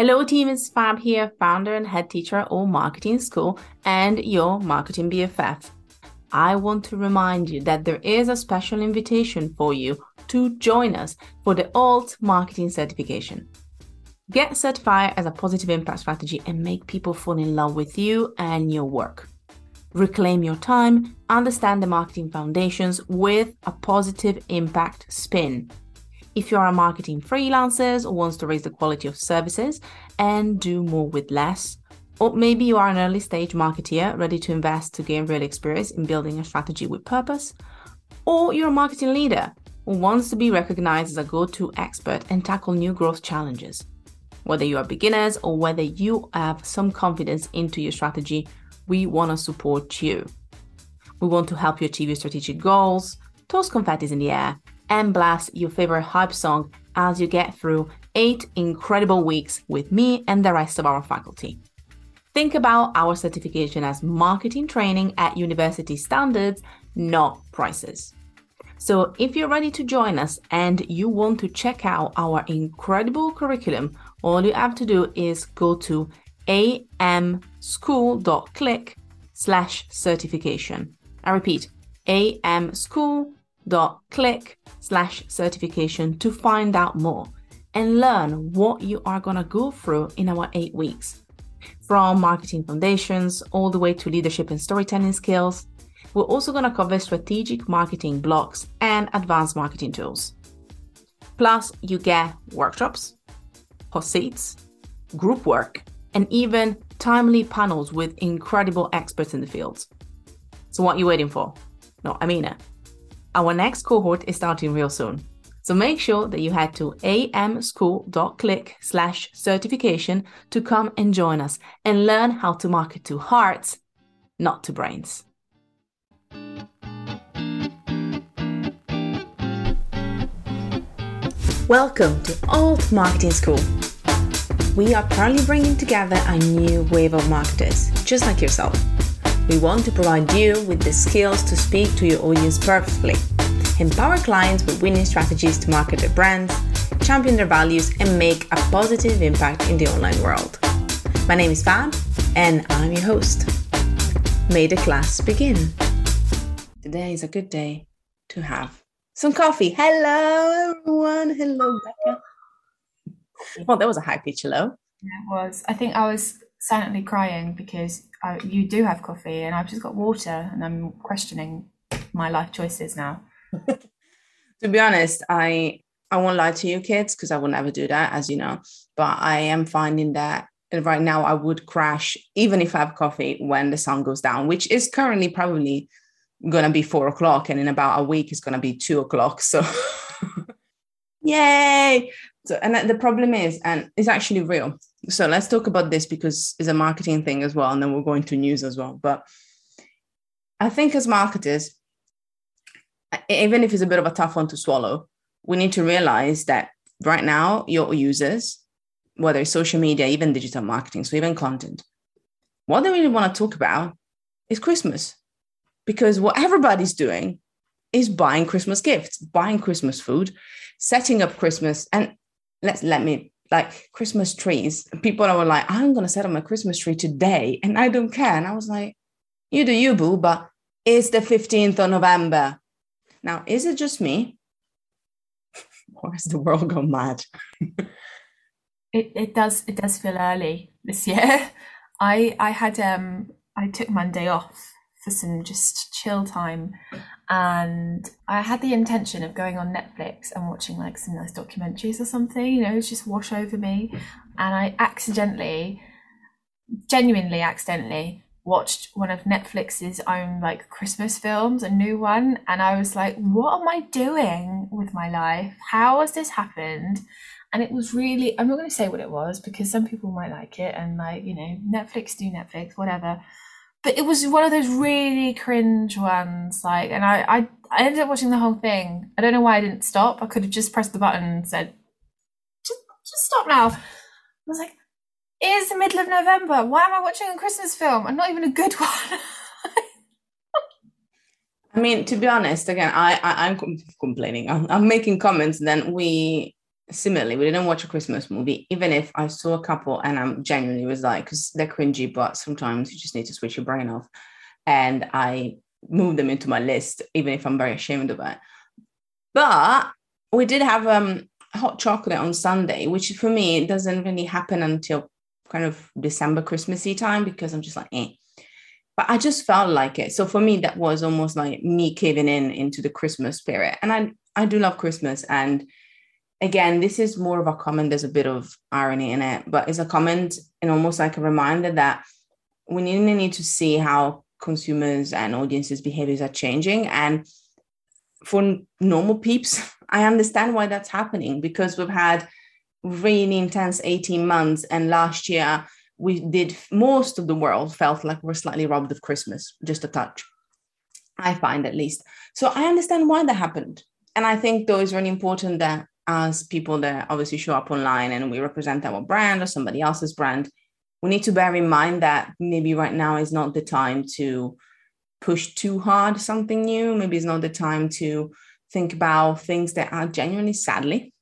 Hello, team. It's Fab here, founder and head teacher at Alt Marketing School and your marketing BFF. I want to remind you that there is a special invitation for you to join us for the Alt Marketing Certification. Get certified as a positive impact strategy and make people fall in love with you and your work. Reclaim your time, understand the marketing foundations with a positive impact spin. If you are a marketing freelancer or wants to raise the quality of services and do more with less, or maybe you are an early stage marketeer ready to invest to gain real experience in building a strategy with purpose, or you're a marketing leader who wants to be recognized as a go to expert and tackle new growth challenges. Whether you are beginners or whether you have some confidence into your strategy, we want to support you. We want to help you achieve your strategic goals, toss confetti in the air, and blast your favorite hype song as you get through eight incredible weeks with me and the rest of our faculty. Think about our certification as marketing training at university standards, not prices. So, if you're ready to join us and you want to check out our incredible curriculum, all you have to do is go to amschool.click slash certification. I repeat, amschool.click slash certification to find out more and learn what you are going to go through in our eight weeks. From marketing foundations all the way to leadership and storytelling skills, we're also going to cover strategic marketing blocks and advanced marketing tools. Plus, you get workshops, hot seats, group work, and even timely panels with incredible experts in the field. So, what are you waiting for? No, I mean it. Our next cohort is starting real soon. So make sure that you head to amschool.click slash certification to come and join us and learn how to market to hearts, not to brains. Welcome to Alt Marketing School. We are currently bringing together a new wave of marketers, just like yourself. We want to provide you with the skills to speak to your audience perfectly, empower clients with winning strategies to market their brands, champion their values, and make a positive impact in the online world. My name is Fab, and I'm your host. May the class begin. Today is a good day to have some coffee. Hello, everyone. Hello, Becca. Well, that was a high pitch hello. Yeah, it was. I think I was silently crying because I, you do have coffee and I've just got water and I'm questioning my life choices now. to be honest, I I won't lie to you kids because I will never do that, as you know. But I am finding that right now I would crash even if I have coffee when the sun goes down, which is currently probably to be four o'clock and in about a week it's to be two o'clock so yay so and the problem is and it's actually real so let's talk about this because it's a marketing thing as well and then we'll go into news as well. But i think as marketers even if it's a bit of a tough one to swallow we need to realize that right now your users whether it's social media even digital marketing so even content what they really want to talk about is christmas. Because what everybody's doing is buying Christmas gifts, buying Christmas food, setting up Christmas, and let's let me like Christmas trees. People are like, I'm gonna set up my Christmas tree today, and I don't care. And I was like, you do you, boo, but it's the 15th of November. Now, is it just me? or has the world gone mad? it it does it does feel early this year. I I had um I took Monday off for some just chill time. And I had the intention of going on Netflix and watching like some nice documentaries or something, you know, just wash over me. And I accidentally, genuinely accidentally, watched one of Netflix's own like Christmas films, a new one, and I was like, what am I doing with my life? How has this happened? And it was really, I'm not going to say what it was because some people might like it and like, you know, Netflix do Netflix, whatever but it was one of those really cringe ones like and I, I i ended up watching the whole thing. I don't know why i didn't stop. I could have just pressed the button and said just just stop now. I was like it is the middle of november. Why am i watching a christmas film? And not even a good one. I mean to be honest again i, I am complaining. I'm, I'm making comments then we similarly, we didn't watch a Christmas movie, even if I saw a couple and I'm genuinely was like, because they're cringy, but sometimes you just need to switch your brain off. And I moved them into my list, even if I'm very ashamed of it. But we did have um hot chocolate on Sunday, which for me it doesn't really happen until kind of December Christmassy time because I'm just like, eh. But I just felt like it. So for me, that was almost like me caving in into the Christmas spirit. And I I do love Christmas. And again, this is more of a comment. There's a bit of irony in it, but it's a comment and almost like a reminder that we really need to see how consumers and audiences' behaviors are changing. And for normal peeps, I understand why that's happening because we've had really intense 18 months. And last year, we did most of the world felt like we're slightly robbed of Christmas, just a touch. I find at least. So I understand why that happened. And I think though it's really important that as people that obviously show up online and we represent our brand or somebody else's brand, we need to bear in mind that maybe right now is not the time to push too hard something new. Maybe it's not the time to think about things that are genuinely, sadly,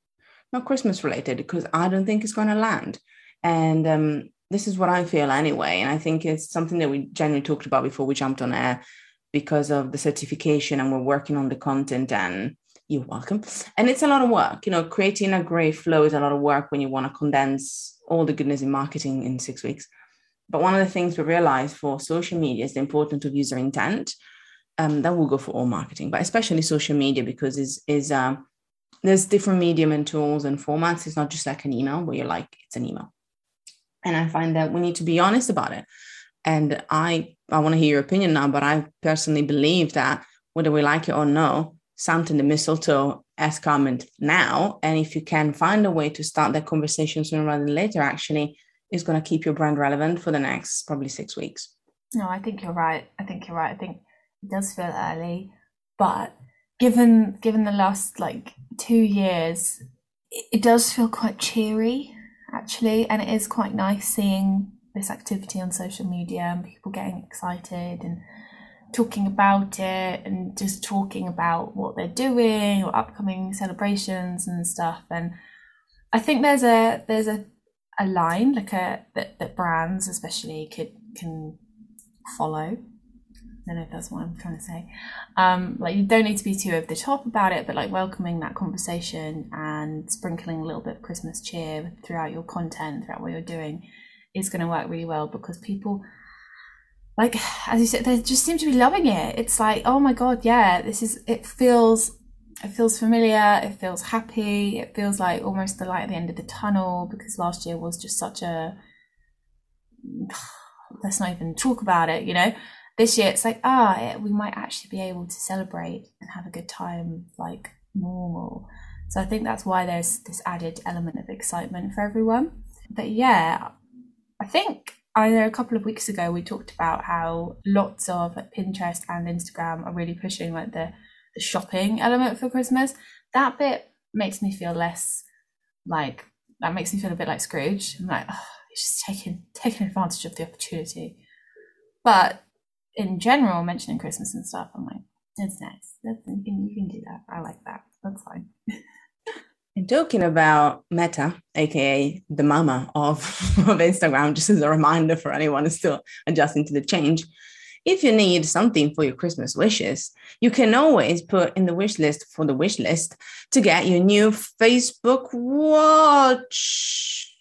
not Christmas related, because I don't think it's going to land. And um, this is what I feel anyway. And I think it's something that we genuinely talked about before we jumped on air because of the certification and we're working on the content and you're welcome. And it's a lot of work. You know, creating a great flow is a lot of work when you want to condense all the goodness in marketing in six weeks. But one of the things we realized for social media is the importance of user intent. Um, that will go for all marketing, but especially social media because is is um, there's different medium and tools and formats. It's not just like an email where you're like it's an email. And I find that we need to be honest about it. And I I want to hear your opinion now, but I personally believe that whether we like it or no, And the mistletoe as come now. And if you can find a way to start that conversation sooner rather than later, actually, is going to keep your brand relevant for the next probably six weeks. No, I think you're right. I think you're right. I think it does feel early, but given given the last like two years, it, it does feel quite cheery actually, and it is quite nice seeing this activity on social media and people getting excited and talking about it and just talking about what they're doing or upcoming celebrations and stuff and i think there's a there's a, a line like a that, that brands especially could can follow I don't know if that's what I'm trying to say. Um, like you don't need to be too over the top about it, but like welcoming that conversation and sprinkling a little bit of Christmas cheer throughout your content, throughout what you're doing, is going to work really well because people like as you said they just seem to be loving it. It's like oh my god yeah this is it feels it feels familiar it feels happy it feels like almost the light at the end of the tunnel because last year was just such a let's not even talk about it you know? This year it's like ah we might actually be able to celebrate and have a good time like normal. So i think that's why there's this added element of excitement for everyone. But yeah i think I know a couple of weeks ago we talked about how lots of like, Pinterest and Instagram are really pushing like the, the shopping element for Christmas. That bit makes me feel less like that makes me feel a bit like Scrooge. I'm like, oh, he's just taking taking advantage of the opportunity. But in general, mentioning Christmas and stuff, I'm like, it's nice. That's, you, can, you can do that. I like that. That's fine. Talking about Meta, aka the mama of, of Instagram, just as a reminder for anyone who's still adjusting to the change. If you need something for your Christmas wishes, you can always put in the wish list for the wish list to get your new Facebook watch.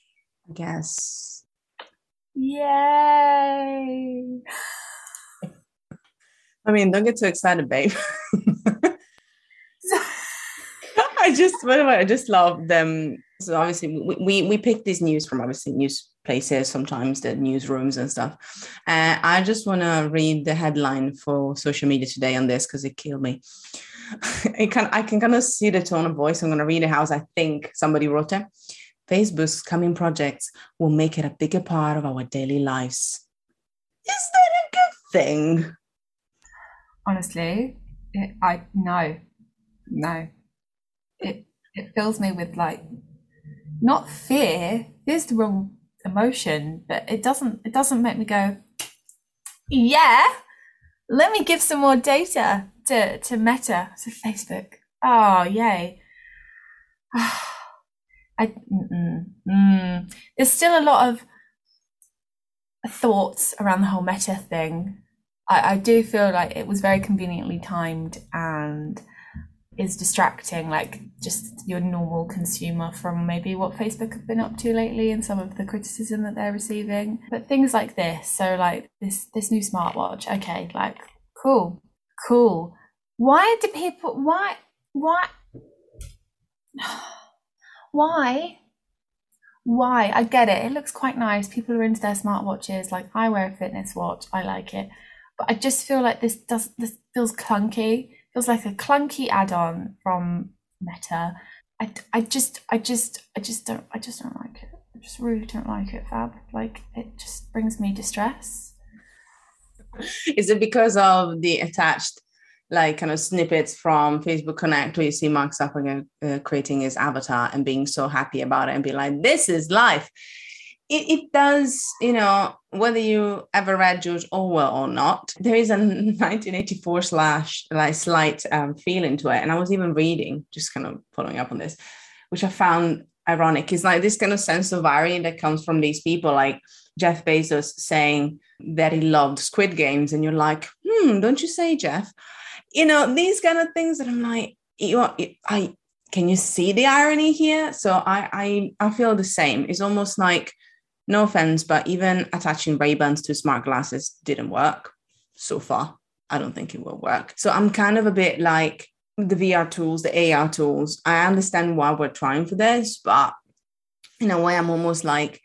I guess. Yay! I mean, don't get too excited, babe. I just, I just love them. So obviously, we, we we pick these news from obviously news places, sometimes the newsrooms and stuff. Uh, I just want to read the headline for social media today on this because it killed me. it can I can kind of see the tone of voice. I'm going to read it how I think somebody wrote it. Facebook's coming projects will make it a bigger part of our daily lives. Is that a good thing? Honestly, I no, no it it fills me with like not fear is the wrong emotion but it doesn't it doesn't make me go yeah let me give some more data to to meta to facebook. Oh yay. I mm, there's still a lot of thoughts around the whole meta thing. I, I do feel like it was very conveniently timed and is distracting like just your normal consumer from maybe what Facebook have been up to lately and some of the criticism that they're receiving. But things like this, so like this this new smartwatch, okay, like cool, cool. Why do people why why why why I get it. It looks quite nice. People are into their smartwatches. Like I wear a fitness watch. I like it. But I just feel like this does this feels clunky feels like a clunky add-on from Meta. I, I just I just I just don't I just don't like it. I just really don't like it, Fab. Like it just brings me distress. Is it because of the attached like kind of snippets from Facebook Connect where you see Mark Zuckerberg uh, creating his avatar and being so happy about it and be like, "This is life." It, it does, you know, whether you ever read George Orwell or not, there is a 1984 slash like slight um, feeling to it. And I was even reading, just kind of following up on this, which I found ironic. Is like this kind of sense of irony that comes from these people, like Jeff Bezos saying that he loved Squid Games, and you're like, hmm, don't you say, Jeff? You know, these kind of things that I'm like, you are, I can you see the irony here? So I I I feel the same. It's almost like no offense, but even attaching Ray-Bans to smart glasses didn't work so far. I don't think it will work. So I'm kind of a bit like the VR tools, the AR tools. I understand why we're trying for this, but in a way, I'm almost like,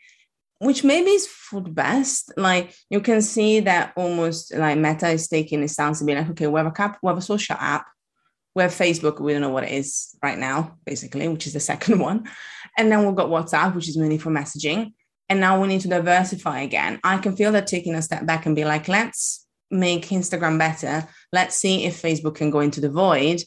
which maybe is for the best. Like you can see that almost like Meta is taking a stance and being like, okay, we have a cap, we have a social app, we have Facebook, we don't know what it is right now, basically, which is the second one. And then we've got WhatsApp, which is mainly for messaging and now we need to diversify again. I can feel that taking a step back and be like, let's make Instagram better. Let's see if Facebook can go into the void.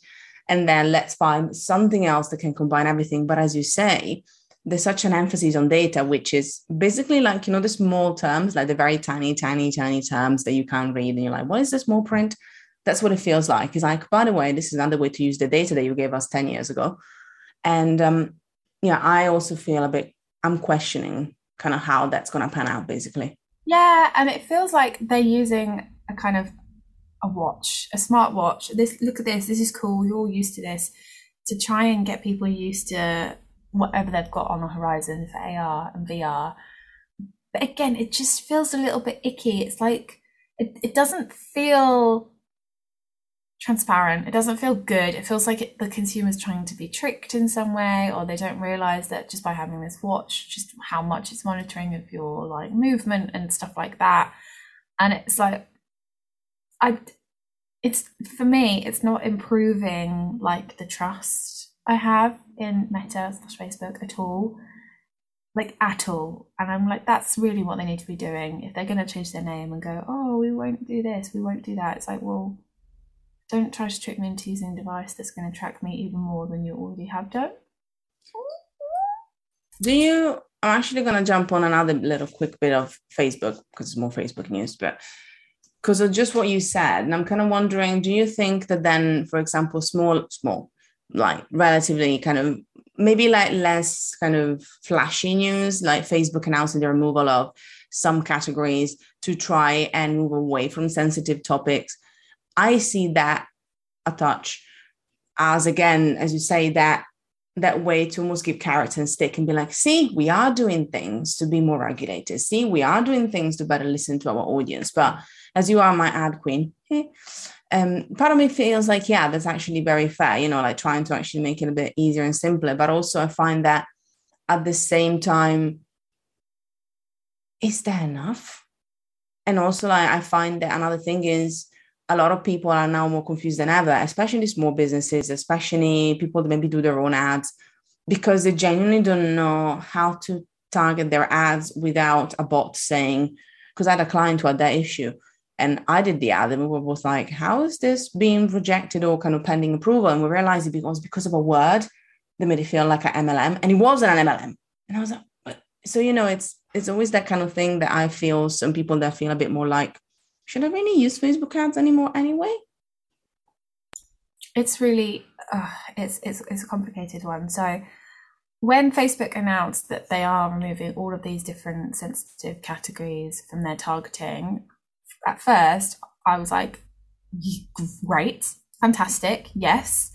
And then let's find something else that can combine everything. But as you say, there's such an emphasis on data, which is basically like, you know, the small terms, like the very tiny, tiny, tiny terms that you can't read. And you're like, what is the small print? That's what it feels like. It's like, by the way, this is another way to use the data that you gave us 10 years ago. And um, yeah, I also feel a bit, I'm questioning kind of how that's going to pan out basically. Yeah and it feels like they're using a kind of a watch a smart watch. This look at this this is cool you're all used to this to try and get people used to whatever they've got on the horizon for ar and vr but again it just feels a little bit icky. It's like it, it doesn't feel transparent. It doesn't feel good. It feels like it, the consumer's trying to be tricked in some way, or they don't realize that just by having this watch, just how much it's monitoring of your like movement and stuff like that. And it's like, I, it's for me, it's not improving like the trust I have in Meta slash Facebook at all. Like at all. And I'm like, that's really what they need to be doing. If they're going to change their name and go, oh, we won't do this, we won't do that. It's like, well, don't try to trick me into using a device that's going to track me even more than you already have done. Do you? I'm actually going to jump on another little quick bit of Facebook because it's more Facebook news, but because of just what you said, and I'm kind of wondering, do you think that then, for example, small, small, like relatively kind of maybe like less kind of flashy news, like Facebook announcing the removal of some categories to try and move away from sensitive topics I see that a touch as again, as you say, that that way to almost give carrots and stick and be like, see, we are doing things to be more regulated. See, we are doing things to better listen to our audience. But as you are my ad queen, um, part of me feels like, yeah, that's actually very fair, you know, like trying to actually make it a bit easier and simpler. But also I find that at the same time, is there enough? And also like I find that another thing is a lot of people are now more confused than ever, especially small businesses, especially people that maybe do their own ads, because they genuinely don't know how to target their ads without a bot saying, because I had a client who had that issue. And I did the ad, and we were both like, how is this being rejected or kind of pending approval? And we realized it was because of a word that made it feel like an MLM. And it wasn't an MLM. And I was like, so you know, it's it's always that kind of thing that I feel some people that feel a bit more like should I really use Facebook ads anymore anyway? It's really uh, it's it's it's a complicated one. So when Facebook announced that they are removing all of these different sensitive categories from their targeting, at first I was like, great, fantastic, yes.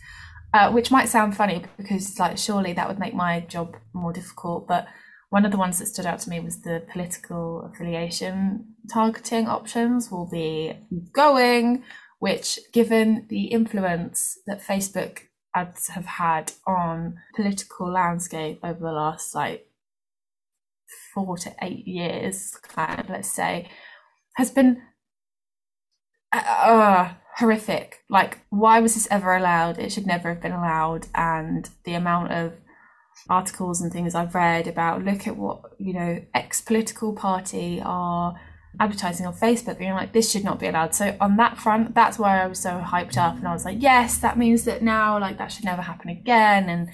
Uh, which might sound funny because, like, surely that would make my job more difficult. But one of the ones that stood out to me was the political affiliation targeting options will be going, which, given the influence that Facebook ads have had on political landscape over the last like four to eight years, kind of let's say, has been uh, uh, horrific. Like, why was this ever allowed? It should never have been allowed. And the amount of articles and things I've read about look at what you know ex political party are advertising on Facebook, being like, this should not be allowed. So on that front, that's why I was so hyped up, and I was like, yes, that means that now like that should never happen again, and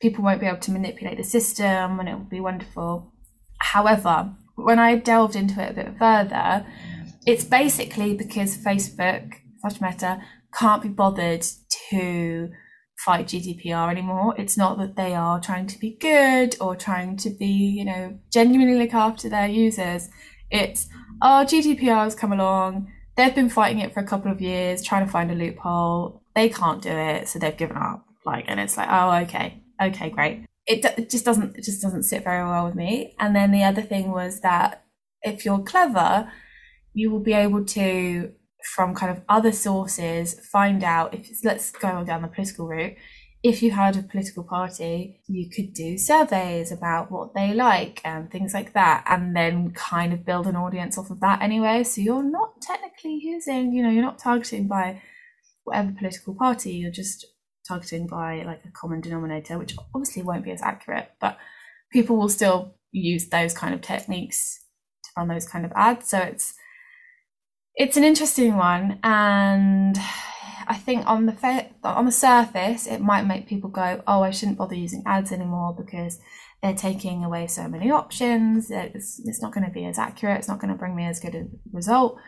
people won't be able to manipulate the system, and it will be wonderful. However, when I delved into it a bit further, it's basically because Facebook, such Meta, can't be bothered to fight GDPR anymore. It's not that they are trying to be good or trying to be, you know, genuinely look after their users. It's oh, GDPR has come along. They've been fighting it for a couple of years, trying to find a loophole. They can't do it, so they've given up. Like, and it's like, oh, okay, okay, great. It, it just doesn't, it just doesn't sit very well with me. And then the other thing was that if you're clever, you will be able to, from kind of other sources, find out if let's go on down the political route if you had a political party, you could do surveys about what they like and things like that, and then kind of build an audience off of that anyway. So you're not technically using, you know, you're not targeting by whatever political party, you're just targeting by like a common denominator, which obviously won't be as accurate, but people will still use those kind of techniques to run those kind of ads. So it's it's an interesting one and I think on the fa- on the surface, it might make people go, "Oh, I shouldn't bother using ads anymore because they're taking away so many options. It's, it's not going to be as accurate. It's not going to bring me as good a result."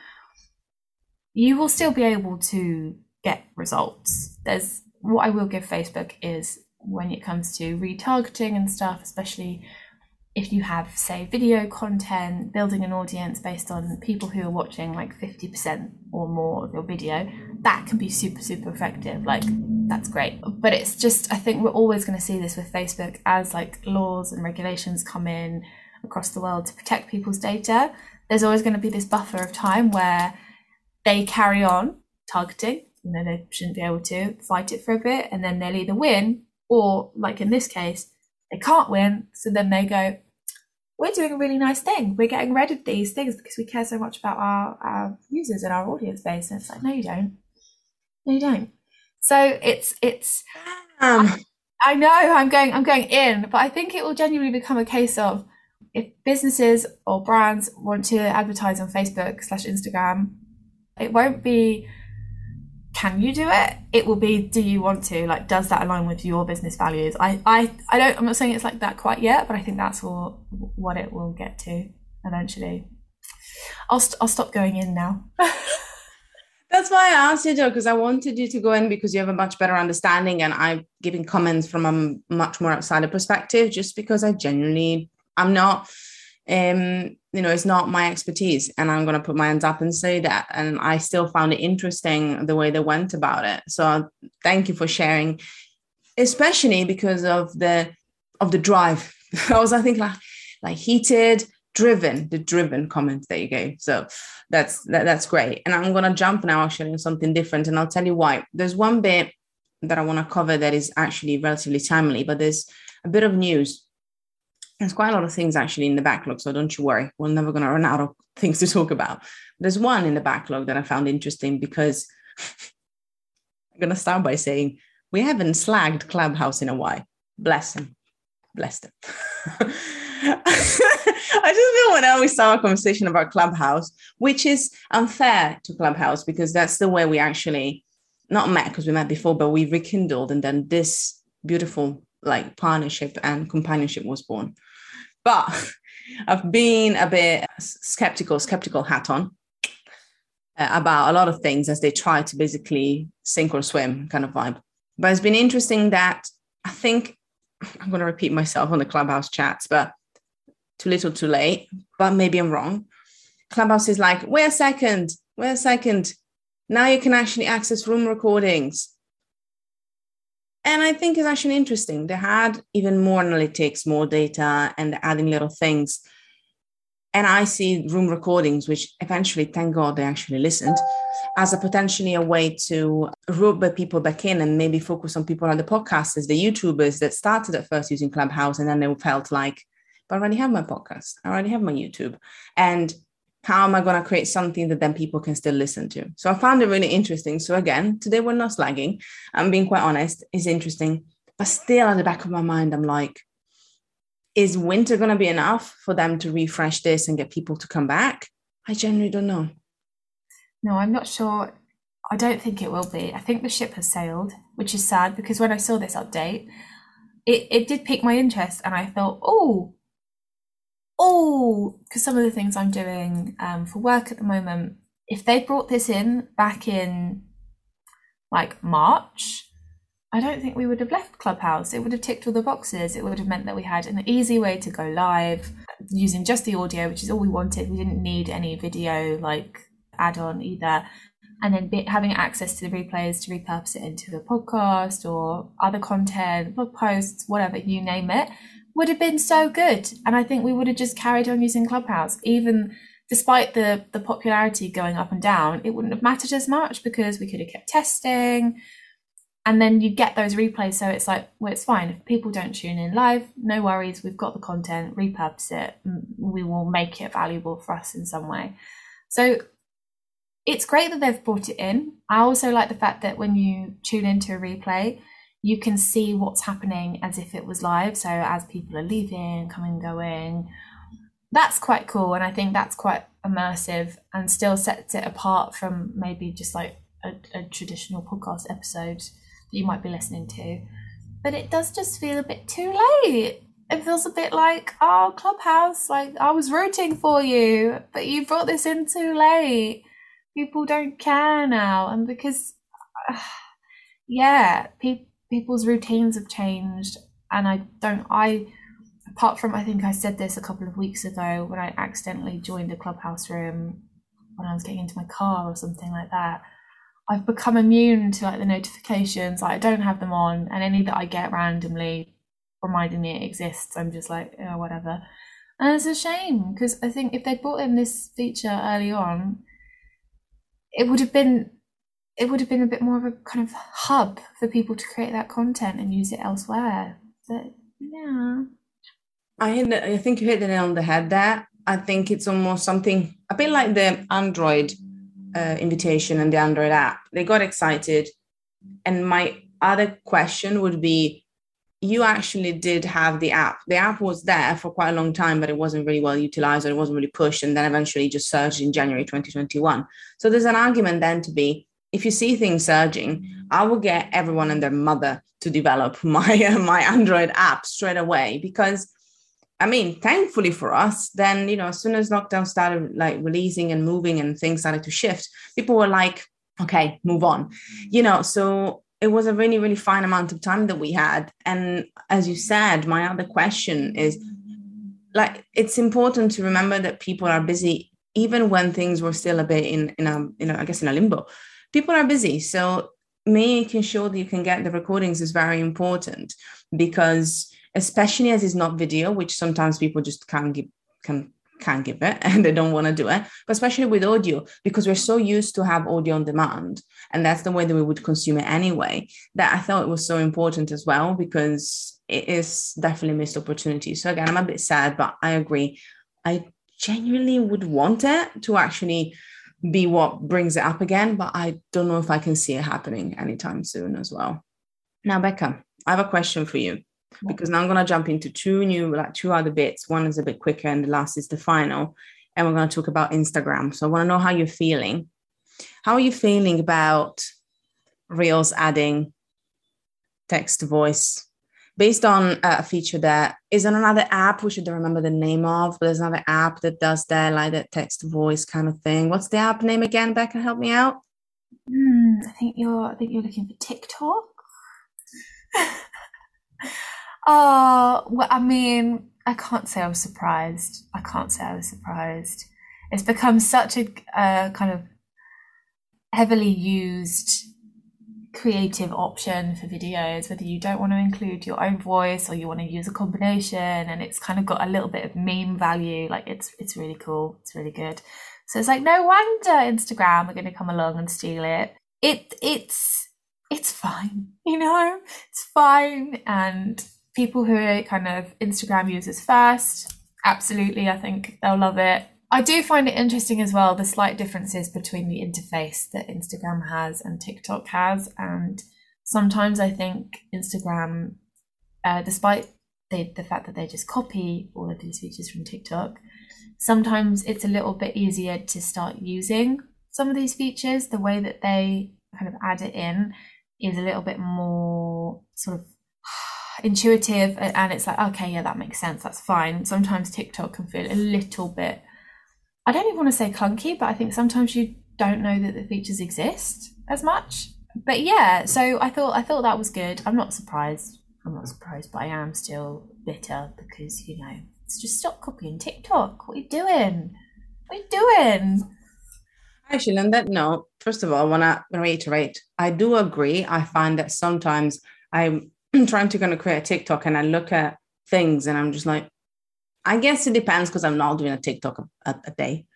You will still be able to get results. There's what I will give Facebook is when it comes to retargeting and stuff, especially if you have, say, video content, building an audience based on people who are watching like 50% or more of your video, that can be super, super effective. Like, that's great. But it's just, I think we're always going to see this with Facebook as like laws and regulations come in across the world to protect people's data. There's always going to be this buffer of time where they carry on targeting, you know, they shouldn't be able to fight it for a bit, and then they'll either win or, like in this case, they can't win. So then they go, we're doing a really nice thing. We're getting rid of these things because we care so much about our, our users and our audience base. And it's like, no, you don't. No, you don't. So it's it's um. I, I know I'm going I'm going in, but I think it will genuinely become a case of if businesses or brands want to advertise on Facebook slash Instagram, it won't be can you do it? It will be do you want to? Like does that align with your business values? I i i don't i'm not saying it's like that quite yet but i think that's what what it will get to eventually. I'll, st- I'll stop going in now. That's why i asked you though because i wanted you to go in because you have a much better understanding and i'm giving comments from a much more outsider perspective just because i genuinely i'm not um you know it's not my expertise and i'm going to put my hands up and say that and i still found it interesting the way they went about it. So thank you for sharing especially because of the of the drive. I was i think like like heated driven the driven comment that you gave. So that's that, that's great. And i'm going to jump now actually on something different and i'll tell you why. There's one bit that i want to cover that is actually relatively timely but there's a bit of news there's quite a lot of things actually in the backlog, so don't you worry. We're never going to run out of things to talk about. There's one in the backlog that I found interesting because I'm going to start by saying we haven't slagged Clubhouse in a while. Bless them. Bless them. I just feel when I always start a conversation about Clubhouse, which is unfair to Clubhouse because that's the way we actually not met because we met before, but we rekindled, and then this beautiful like partnership and companionship was born. But I've been a bit skeptical, skeptical hat on uh, about a lot of things as they try to basically sink or swim kind of vibe. But it's been interesting that I think I'm going to repeat myself on the Clubhouse chats, but too little, too late. But maybe I'm wrong. Clubhouse is like, wait a second, wait a second. Now you can actually access room recordings. And I think it's actually interesting. They had even more analytics, more data, and adding little things. And I see room recordings, which eventually, thank God, they actually listened, as a potentially a way to rope people back in and maybe focus on people on the podcasters, the YouTubers that started at first using Clubhouse and then they felt like, but I already have my podcast, I already have my YouTube. And how am I going to create something that then people can still listen to? So I found it really interesting. So again, today we're not slagging. I'm being quite honest, it's interesting. But still at the back of my mind, I'm like, is winter going to be enough for them to refresh this and get people to come back? I genuinely don't know. No, I'm not sure. I don't think it will be. I think the ship has sailed, which is sad because when I saw this update, it, it did pique my interest and I thought, oh, oh, because some of the things I'm doing um, for work at the moment, if they brought this in back in like March, I don't think we would have left Clubhouse. It would have ticked all the boxes. It would have meant that we had an easy way to go live using just the audio, which is all we wanted. We didn't need any video like add on either. And then be, having access to the replays to repurpose it into a podcast or other content, blog posts, whatever, you name it would have been so good. And I think we would have just carried on using Clubhouse, even despite the the popularity going up and down. It wouldn't have mattered as much because we could have kept testing. And then you get those replays, so it's like, well, it's fine. If people don't tune in live, no worries. We've got the content, repurpose it. Mm, we will make it valuable for us in some way. So it's great that they've brought it in. I also like the fact that when you tune into a replay, you can see what's happening as if it was live. So as people are leaving, coming, going, that's quite cool. And I think that's quite immersive and still sets it apart from maybe just like a, a traditional podcast episode that you might be listening to. But it does just feel a bit too late. It feels a bit like, oh, Clubhouse, like I was rooting for you, but you brought this in too late. People don't care now. And because, uh, yeah, people people's routines have changed and I don't I apart from I think I said this a couple of weeks ago when I accidentally joined a clubhouse room when I was getting into my car or something like that. I've become immune to like the notifications. Like I don't have them on and any that I get randomly reminding me it exists, I'm just like, oh whatever. And it's a shame because I think if they'd brought in this feature early on, it would have been it would have been a bit more of a kind of hub for people to create that content and use it elsewhere. But yeah. I, I think you hit the nail on the head there. I think it's almost something a bit like the Android uh, invitation and the Android app. They got excited. And my other question would be you actually did have the app. The app was there for quite a long time, but it wasn't really well utilized or it wasn't really pushed. And then eventually just surged in January 2021. So there's an argument then to be if you see things surging, I will get everyone and their mother to develop my uh, my Android app straight away because I mean, thankfully for us, then you know, as soon as lockdown started like releasing and moving and things started to shift, people were like, okay, move on. You know, so it was a really, really fine amount of time that we had. And as you said, my other question is like it's important to remember that people are busy even when things were still a bit in in a you know, I guess in a limbo people are busy. So making sure that you can get the recordings is very important because especially as it's not video, which sometimes people just can't give can can't give it and they don't want to do it but especially with audio because we're so used to have audio on demand and that's the way that we would consume it anyway that i thought it was so important as well because it is definitely missed opportunity so again i'm a bit sad but i agree i genuinely would want it to actually be what brings it up again. But I don't know if I can see it happening anytime soon as well. Now, Becca, I have a question for you because now I'm going to jump into two new, like two other bits. One is a bit quicker, and the last is the final. And we're going to talk about Instagram. So I want to know how you're feeling. How are you feeling about Reels adding text to voice based on a feature that is on another app we should remember the name of but there's another app that does that like that text voice kind of thing what's the app name again becca help me out mm, i think you're i think you're looking for tiktok Oh, well, I mean, I can't say I was surprised. I can't say I was surprised. It's become such a uh, kind of heavily used creative option for videos, whether you don't want to include your own voice or you want to use a combination, and it's kind of got a little bit of meme value. Like it's it's really cool. It's really good. So it's like no wonder Instagram are going to come along and steal it. It it's it's fine, you know, it's fine. And people who are kind of Instagram users first, absolutely, I think they'll love it. I do find it interesting as well the slight differences between the interface that Instagram has and TikTok has. And sometimes I think Instagram, uh, despite the, the fact that they just copy all of these features from TikTok, sometimes it's a little bit easier to start using some of these features. The way that they kind of add it in is a little bit more sort of intuitive and it's like okay yeah that makes sense that's fine sometimes tiktok can feel a little bit I don't even want to say clunky, but I think sometimes you don't know that the features exist as much. But yeah, so I thought I thought that was good. I'm not surprised. I'm not surprised, but I am still bitter because you know it's just stop copying TikTok. What are you doing? What are you doing? Actually, on that note, first of all, I want to reiterate. I do agree. I find that sometimes I'm trying to kind of create a TikTok and I look at things and I'm just like, I guess it depends because I'm not doing a TikTok a, a, day,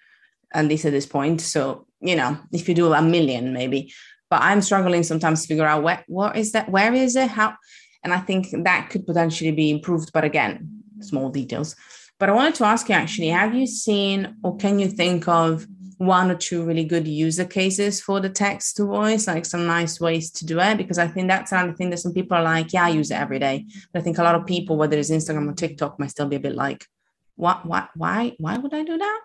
at least at this point. So, you know, if you do a million, maybe. But I'm struggling sometimes to figure out where what is that, where is it, how, and I think that could potentially be improved. But again, small details. But I wanted to ask you actually, have you seen or can you think of one or two really good user cases for the text to voice, like some nice ways to do it? Because I think that's another thing that some people are like, yeah, I use it every day. But I think a lot of people, whether it's Instagram or TikTok, might still be a bit like, what, what, why, why would I do that?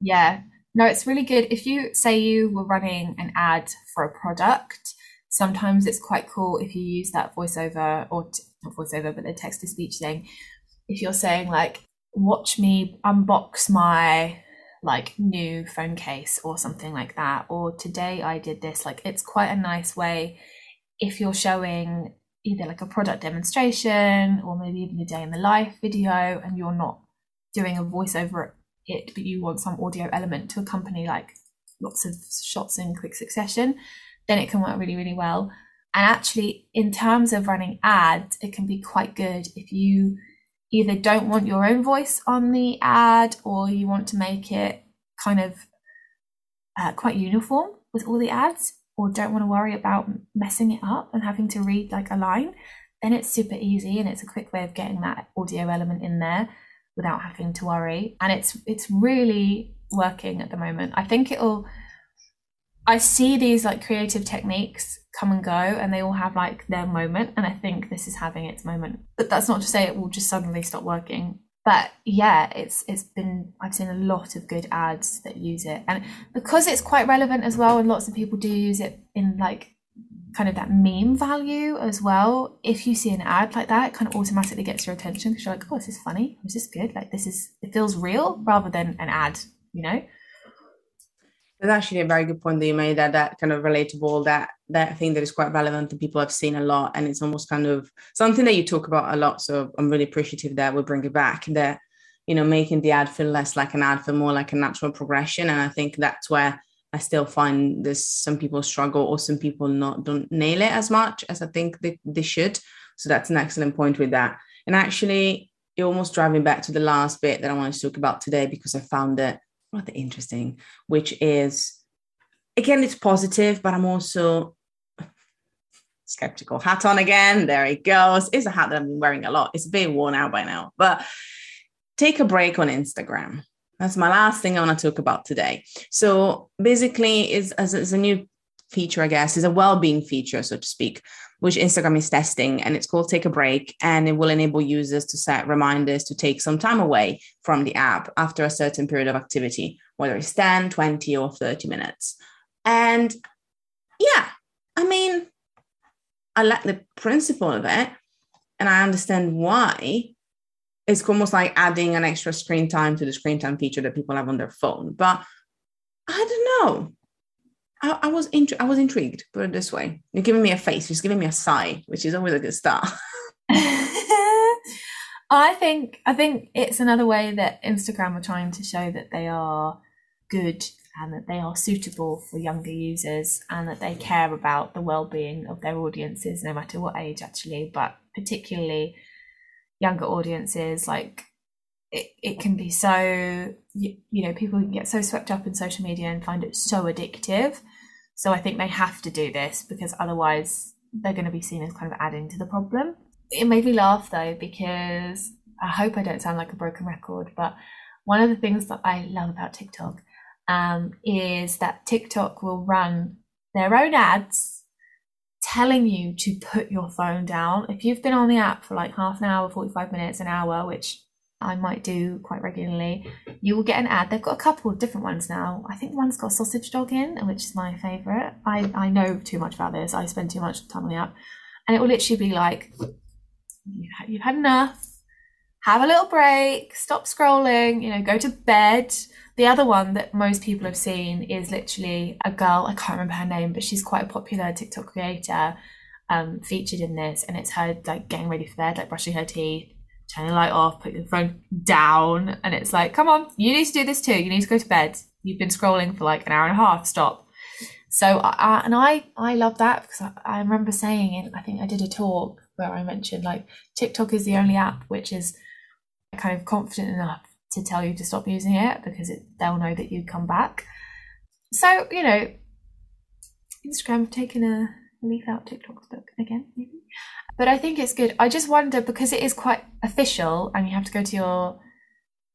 Yeah, no, it's really good. If you say you were running an ad for a product, sometimes it's quite cool if you use that voiceover or t- not voiceover, but the text to speech thing. If you're saying like, watch me unbox my like new phone case or something like that, or today I did this, like it's quite a nice way if you're showing either like a product demonstration or maybe even a day in the life video and you're not doing a voiceover it, but you want some audio element to accompany like lots of shots in quick succession, then it can work really, really well. And actually, in terms of running ads, it can be quite good if you either don't want your own voice on the ad or you want to make it kind of uh, quite uniform with all the ads or don't want to worry about messing it up and having to read like a line, then it's super easy and it's a quick way of getting that audio element in there without having to worry. And it's it's really working at the moment. I think it'll I see these like creative techniques come and go and they all have like their moment and I think this is having its moment. But that's not to say it will just suddenly stop working. But yeah, it's it's been I've seen a lot of good ads that use it. And because it's quite relevant as well and lots of people do use it in like kind of that meme value as well. If you see an ad like that, it kind of automatically gets your attention because you're like, oh, this is funny. Is this good? Like this is it feels real rather than an ad, you know? That's actually a very good point that you made that that kind of relatable, that that thing that is quite relevant and people have seen a lot. And it's almost kind of something that you talk about a lot. So I'm really appreciative that we bring it back. That, you know, making the ad feel less like an ad, feel more like a natural progression. And I think that's where I still find this some people struggle or some people not don't nail it as much as I think they, they should. So that's an excellent point with that. And actually, you're almost driving back to the last bit that I wanted to talk about today because I found it rather interesting, which is again, it's positive, but I'm also skeptical. Hat on again. There it goes. It's a hat that I've been wearing a lot. It's a bit worn out by now, but take a break on Instagram. That's my last thing I want to talk about today. So basically, is as, a new feature, I guess, is a well-being feature, so to speak, which Instagram is testing, and it's called Take a Break, and it will enable users to set reminders to take some time away from the app after a certain period of activity, whether it's 10, 20, or 30 minutes. And yeah, I mean, I like the principle of it, and I understand why it's almost like adding an extra screen time to the screen time feature that people have on their phone. But I don't know. I, I was int- I was intrigued. Put it this way: you're giving me a face, you're giving me a sigh, which is always a good start. I think I think it's another way that Instagram are trying to show that they are good and that they are suitable for younger users and that they care about the well-being of their audiences no matter what age actually but particularly younger audiences like it, it can be so you, you know people can get so swept up in social media and find it so addictive. So i think they have to do this because otherwise they're going to be seen as kind of adding to the problem. It made me laugh though because i hope i don't sound like a broken record but one of the things that i love about tiktok um, is that tiktok will run their own ads telling you to put your phone down if you've been on the app for like half an hour 45 minutes an hour which I might do quite regularly, you will get an ad. They've got a couple of different ones now. I think one's got sausage dog in, which is my favourite. I, I know too much about this. I spend too much time on the app. And it will literally be like, you've had enough, have a little break, stop scrolling, you know, go to bed. The other one that most people have seen is literally a girl, I can't remember her name, but she's quite a popular TikTok creator um, featured in this. And it's her like getting ready for bed, like brushing her teeth turning the light off, putting the phone down, and it's like, come on, you need to do this too. You need to go to bed. You've been scrolling for like an hour and a half. Stop. So, uh, and I, I love that because I, I remember saying, in, I think I did a talk where I mentioned like TikTok is the only app which is kind of confident enough to tell you to stop using it because it, they'll know that you come back. So, you know, Instagram have taken a leaf out TikTok's book again, maybe. But I think it's good. I just wonder because it is quite official and you have to go to your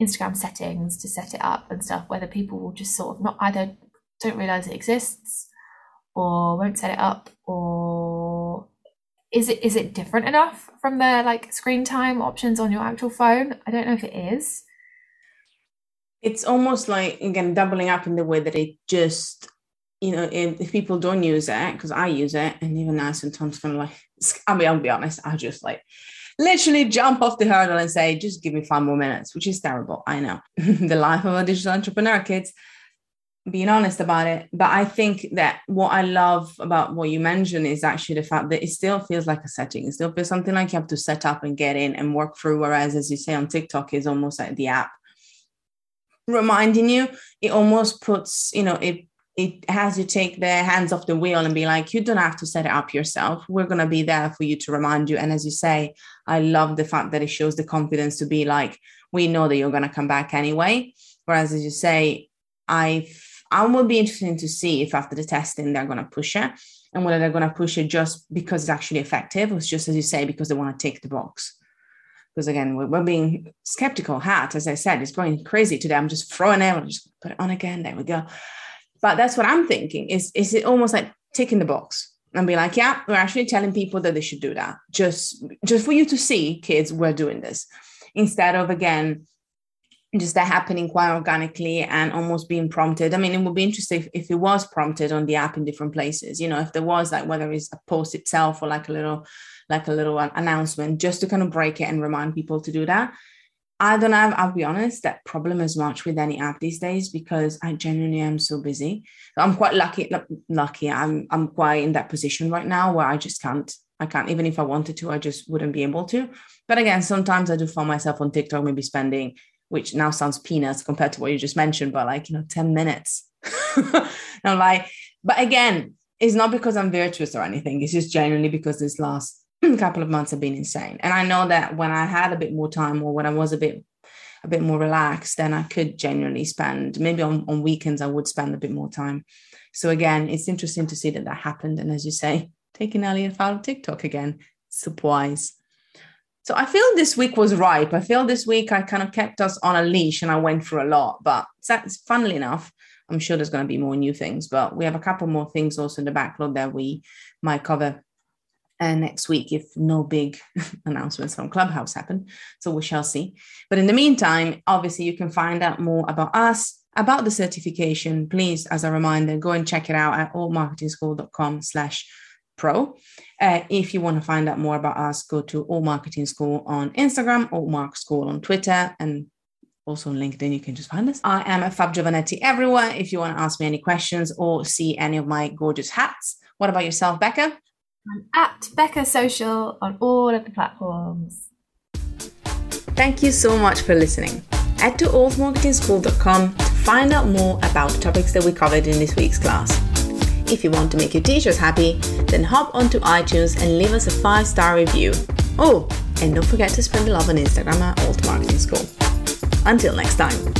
Instagram settings to set it up and stuff, whether people will just sort of not either don't realize it exists or won't set it up or is it is it different enough from the like screen time options on your actual phone? I don't know if it is. It's almost like again doubling up in the way that it just you know, if, if people don't use it, because I use it, and even I sometimes kind of like, I mean, I'll be honest, I just like literally jump off the hurdle and say, just give me five more minutes, which is terrible. I know the life of a digital entrepreneur, kids, being honest about it. But I think that what I love about what you mentioned is actually the fact that it still feels like a setting. It still feels something like you have to set up and get in and work through. Whereas, as you say on TikTok, is almost like the app reminding you. It almost puts, you know, it it has you take the hands off the wheel and be like, you don't have to set it up yourself. We're going to be there for you to remind you. And as you say, I love the fact that it shows the confidence to be like, we know that you're going to come back anyway. Whereas, as you say, I I will be interested to see if after the testing they're going to push it and whether they're going to push it just because it's actually effective or just as you say because they want to tick the box. Because again, we're, we're being skeptical. Hat, as I said, is going crazy today. I'm just throwing it. I'll just put it on again. There we go. But that's what I'm thinking. Is is it almost like ticking the box and be like, yeah, we're actually telling people that they should do that. Just just for you to see, kids, we're doing this. Instead of again, just that happening quite organically and almost being prompted. I mean, it would be interesting if, if it was prompted on the app in different places, you know, if there was like whether it's a post itself or like a little like a little announcement just to kind of break it and remind people to do that I don't have, I'll be honest, that problem as much with any app these days because I genuinely am so busy. I'm quite lucky, lucky. I'm I'm quite in that position right now where I just can't, I can't, even if I wanted to, I just wouldn't be able to. But again, sometimes I do find myself on TikTok maybe spending, which now sounds peanuts compared to what you just mentioned, but like, you know, 10 minutes. I'm like, but again, it's not because I'm virtuous or anything. It's just genuinely because this last a couple of months have been insane. And I know that when I had a bit more time or when I was a bit a bit more relaxed, then I could genuinely spend maybe on, on weekends I would spend a bit more time. So again, it's interesting to see that that happened. And as you say, taking Elliot out of TikTok again, surprise. So I feel this week was ripe. I feel this week I kind of kept us on a leash and I went through a lot. But that's funnily enough, I'm sure there's going to be more new things. But we have a couple more things also in the backlog that we might cover uh, next week if no big announcements from Clubhouse happen. So we shall see. But in the meantime, obviously, you can find out more about us, about the certification. Please, as a reminder, go and check it out at altmarketingschool.com slash pro. Uh, if you want to find out more about us, go to Alt Marketing School on Instagram, All Mark School on Twitter, and also on LinkedIn, you can just find us. I am Fab Giovanetti everywhere. If you want to ask me any questions or see any of my gorgeous hats. What about yourself, Becca? I'm at Becca Social on all of the platforms. Thank you so much for listening. Head to altmarketingschool.com to find out more about the topics that we covered in this week's class. If you want to make your teachers happy, then hop onto iTunes and leave us a 5-star review. Oh, and don't forget to spread the love on Instagram at Alt Marketing School. Until next time.